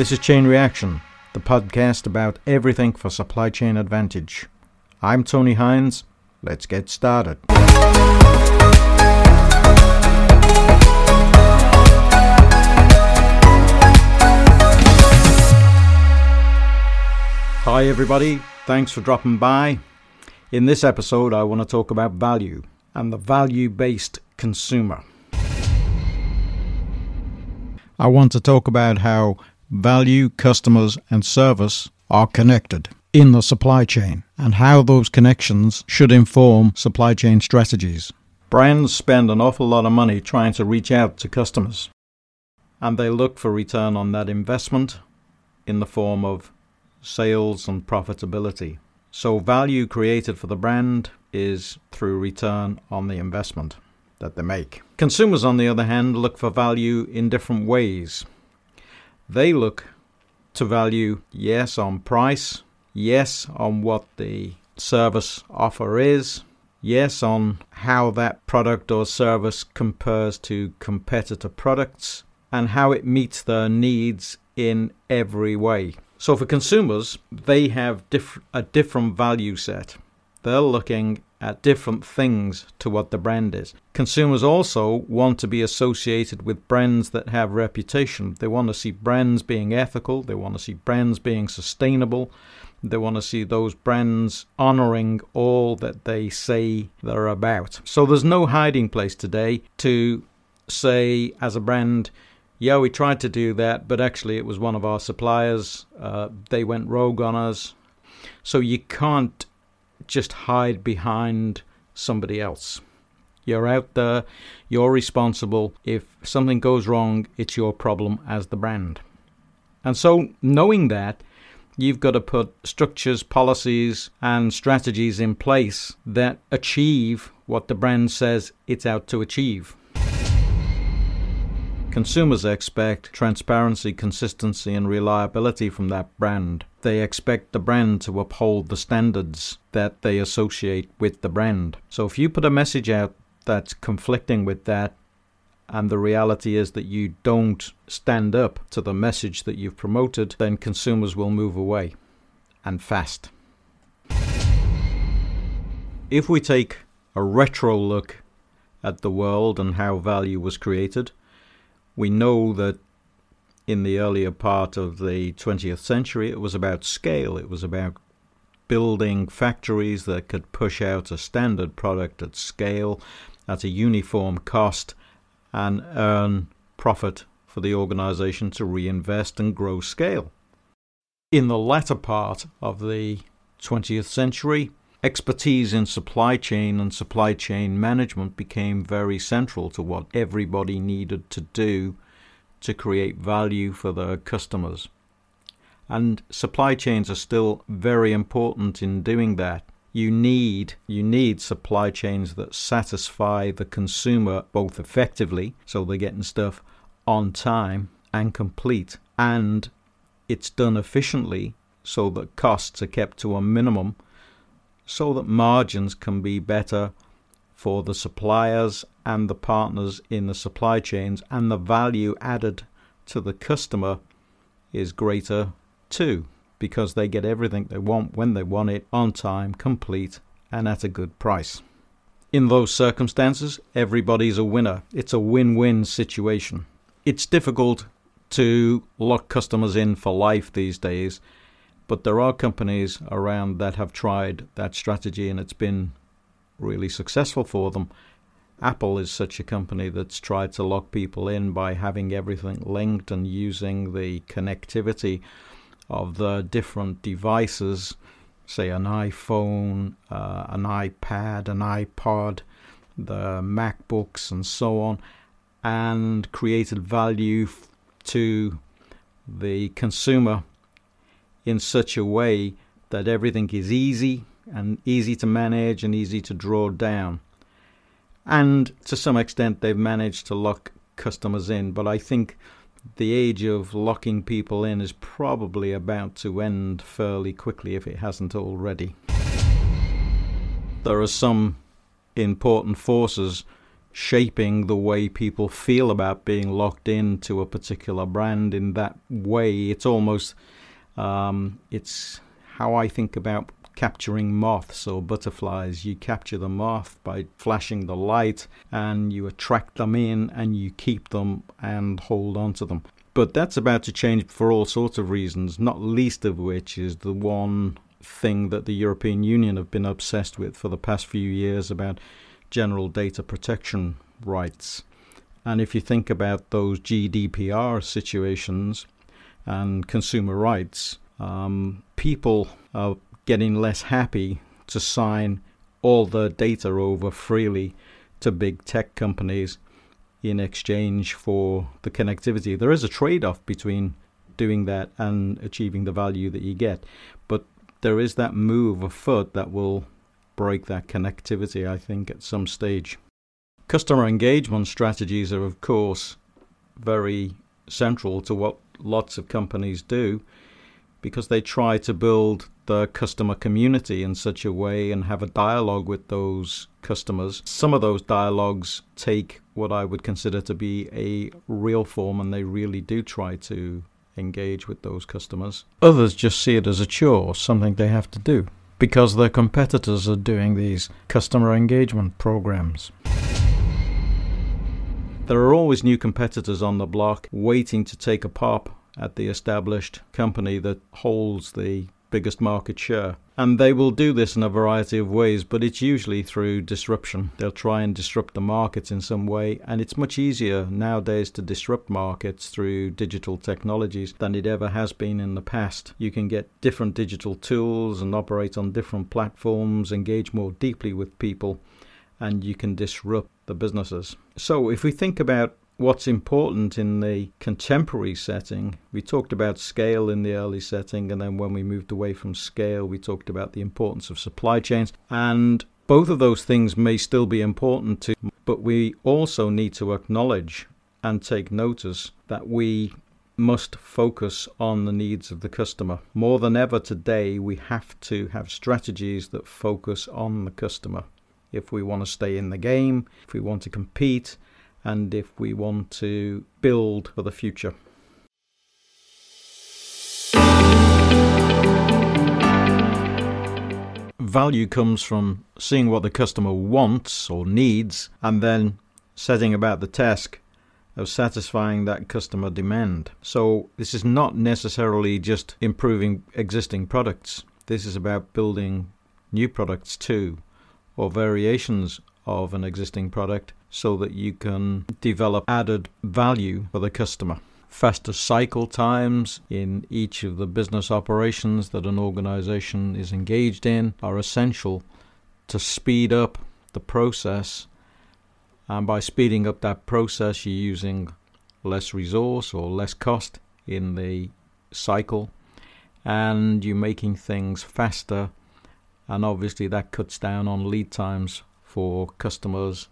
This is Chain Reaction, the podcast about everything for supply chain advantage. I'm Tony Hines. Let's get started. Hi, everybody. Thanks for dropping by. In this episode, I want to talk about value and the value based consumer. I want to talk about how value, customers, and service are connected in the supply chain and how those connections should inform supply chain strategies. Brands spend an awful lot of money trying to reach out to customers, and they look for return on that investment in the form of sales and profitability. So, value created for the brand is through return on the investment that they make. Consumers, on the other hand, look for value in different ways. They look to value, yes, on price, yes, on what the service offer is, yes, on how that product or service compares to competitor products, and how it meets their needs in every way. So for consumers, they have diff- a different value set. They're looking at different things to what the brand is. Consumers also want to be associated with brands that have reputation. They want to see brands being ethical, they want to see brands being sustainable. They want to see those brands honoring all that they say they're about. So there's no hiding place today to say, as a brand, yeah, we tried to do that, but actually it was one of our suppliers. Uh, they went rogue on us. So you can't just hide behind somebody else. You're out there, you're responsible. If something goes wrong, it's your problem as the brand. And so, knowing that, you've got to put structures, policies, and strategies in place that achieve what the brand says it's out to achieve. Consumers expect transparency, consistency, and reliability from that brand. They expect the brand to uphold the standards that they associate with the brand. So if you put a message out that's conflicting with that, and the reality is that you don't stand up to the message that you've promoted, then consumers will move away and fast. If we take a retro look at the world and how value was created, we know that in the earlier part of the 20th century, it was about scale. It was about building factories that could push out a standard product at scale at a uniform cost and earn profit for the organization to reinvest and grow scale. In the latter part of the 20th century, expertise in supply chain and supply chain management became very central to what everybody needed to do to create value for their customers. And supply chains are still very important in doing that. You need you need supply chains that satisfy the consumer both effectively, so they're getting stuff on time and complete, and it's done efficiently so that costs are kept to a minimum so that margins can be better for the suppliers and the partners in the supply chains, and the value added to the customer is greater too, because they get everything they want when they want it, on time, complete, and at a good price. In those circumstances, everybody's a winner. It's a win win situation. It's difficult to lock customers in for life these days but there are companies around that have tried that strategy and it's been really successful for them. Apple is such a company that's tried to lock people in by having everything linked and using the connectivity of the different devices, say an iPhone, uh, an iPad, an iPod, the MacBooks, and so on, and created value to the consumer in such a way that everything is easy and easy to manage and easy to draw down. And to some extent, they've managed to lock customers in, but I think the age of locking people in is probably about to end fairly quickly if it hasn't already. There are some important forces shaping the way people feel about being locked into a particular brand in that way. It's almost um, it's how I think about capturing moths or butterflies. You capture the moth by flashing the light and you attract them in and you keep them and hold on to them. But that's about to change for all sorts of reasons, not least of which is the one thing that the European Union have been obsessed with for the past few years about general data protection rights. And if you think about those GDPR situations and consumer rights, um, people are getting less happy to sign all the data over freely to big tech companies in exchange for the connectivity. There is a trade off between doing that and achieving the value that you get, but there is that move afoot that will break that connectivity, I think, at some stage. Customer engagement strategies are, of course, very central to what lots of companies do because they try to build the customer community in such a way and have a dialogue with those customers. Some of those dialogues take what I would consider to be a real form and they really do try to engage with those customers. Others just see it as a chore, something they have to do because their competitors are doing these customer engagement programs. There are always new competitors on the block waiting to take a pop at the established company that holds the biggest market share. And they will do this in a variety of ways, but it's usually through disruption. They'll try and disrupt the markets in some way, and it's much easier nowadays to disrupt markets through digital technologies than it ever has been in the past. You can get different digital tools and operate on different platforms, engage more deeply with people, and you can disrupt the businesses. So, if we think about what's important in the contemporary setting. We talked about scale in the early setting, and then when we moved away from scale, we talked about the importance of supply chains. And both of those things may still be important to, but we also need to acknowledge and take notice that we must focus on the needs of the customer. More than ever today, we have to have strategies that focus on the customer. If we want to stay in the game, if we want to compete, and if we want to build for the future. Value comes from seeing what the customer wants or needs and then setting about the task of satisfying that customer demand. So, this is not necessarily just improving existing products, this is about building new products too, or variations of an existing product so that you can develop added value for the customer. Faster cycle times in each of the business operations that an organization is engaged in are essential to speed up the process. And by speeding up that process, you're using less resource or less cost in the cycle, and you're making things faster. And obviously, that cuts down on lead times for customers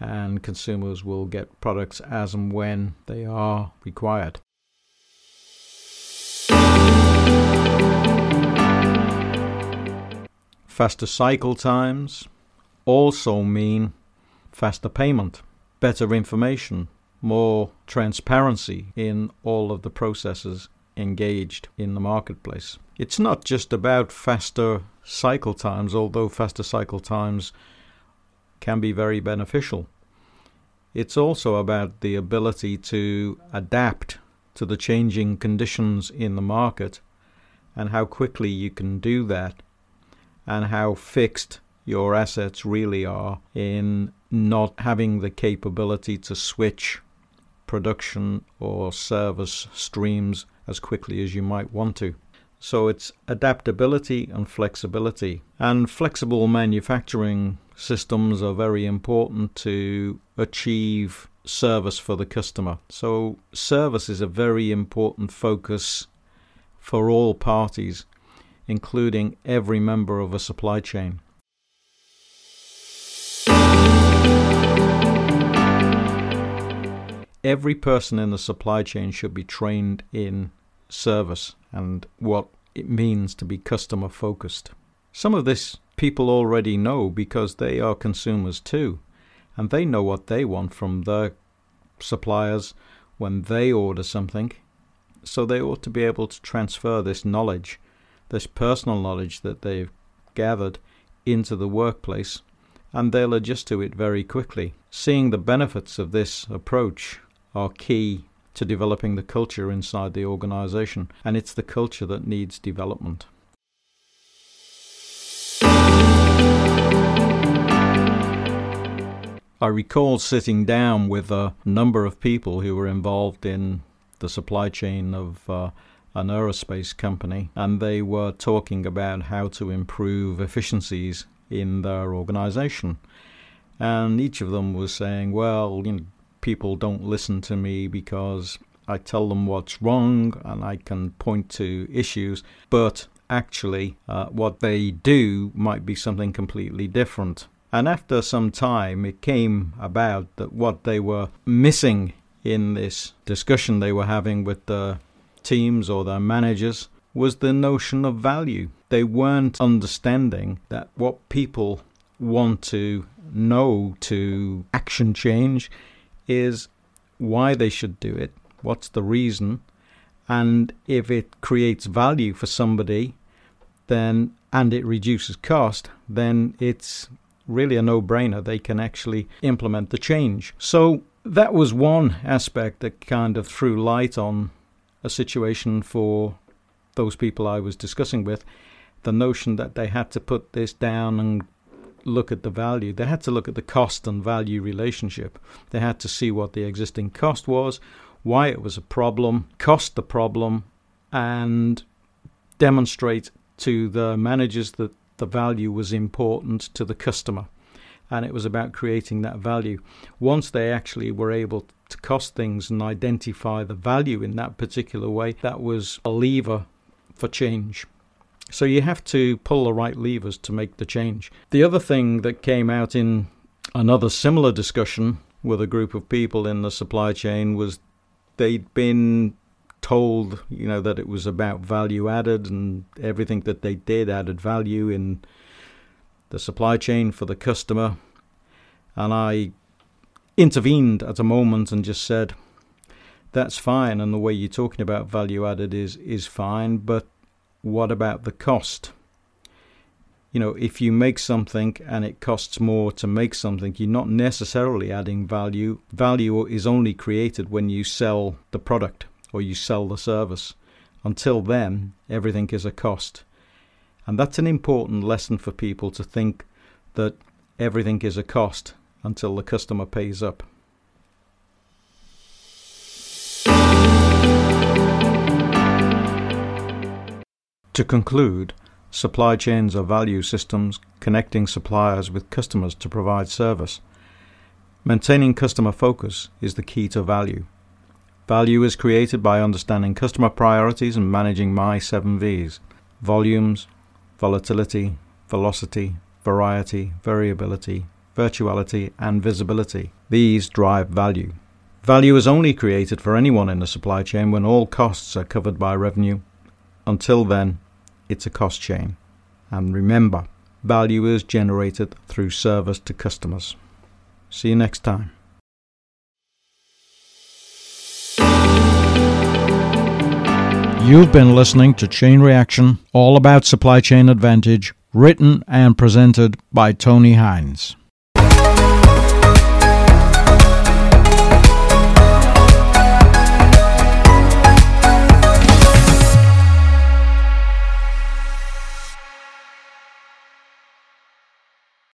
and consumers will get products as and when they are required. Faster cycle times also mean faster payment, better information, more transparency in all of the processes engaged in the marketplace. It's not just about faster cycle times, although faster cycle times can be very beneficial. It's also about the ability to adapt to the changing conditions in the market and how quickly you can do that and how fixed your assets really are in not having the capability to switch production or service streams as quickly as you might want to. So it's adaptability and flexibility. And flexible manufacturing systems are very important to achieve service for the customer. So, service is a very important focus for all parties, including every member of a supply chain. Every person in the supply chain should be trained in service and what it means to be customer focused. Some of this people already know because they are consumers too. and they know what they want from their suppliers when they order something. So they ought to be able to transfer this knowledge, this personal knowledge that they've gathered, into the workplace, and they'll adjust to it very quickly. Seeing the benefits of this approach are key to developing the culture inside the organization, and it's the culture that needs development. I recall sitting down with a number of people who were involved in the supply chain of uh, an aerospace company, and they were talking about how to improve efficiencies in their organization. And each of them was saying, well, you know, people don't listen to me because I tell them what's wrong and I can point to issues, but actually, uh, what they do might be something completely different. And after some time, it came about that what they were missing in this discussion they were having with the teams or their managers was the notion of value. They weren't understanding that what people want to know to action change is why they should do it, what's the reason, and if it creates value for somebody, then and it reduces cost, then it's really a no brainer. They can actually implement the change. So that was one aspect that kind of threw light on a situation for those people I was discussing with. The notion that they had to put this down and look at the value. They had to look at the cost and value relationship. They had to see what the existing cost was, why it was a problem, cost the problem, and demonstrate to the managers that the value was important to the customer. And it was about creating that value. Once they actually were able to cost things and identify the value in that particular way, that was a lever for change. So you have to pull the right levers to make the change. The other thing that came out in another similar discussion with a group of people in the supply chain was they'd been told, you know, that it was about value added and everything that they did added value in the supply chain for the customer. And I intervened at a moment and just said, that's fine, and the way you're talking about value added is is fine, but what about the cost? You know, if you make something and it costs more to make something, you're not necessarily adding value. Value is only created when you sell the product or you sell the service. Until then, everything is a cost. And that's an important lesson for people to think that everything is a cost until the customer pays up. To conclude, supply chains are value systems connecting suppliers with customers to provide service. Maintaining customer focus is the key to value. Value is created by understanding customer priorities and managing my seven V's volumes, volatility, velocity, variety, variability, virtuality, and visibility. These drive value. Value is only created for anyone in the supply chain when all costs are covered by revenue. Until then, it's a cost chain. And remember, value is generated through service to customers. See you next time. You've been listening to Chain Reaction, all about supply chain advantage, written and presented by Tony Hines.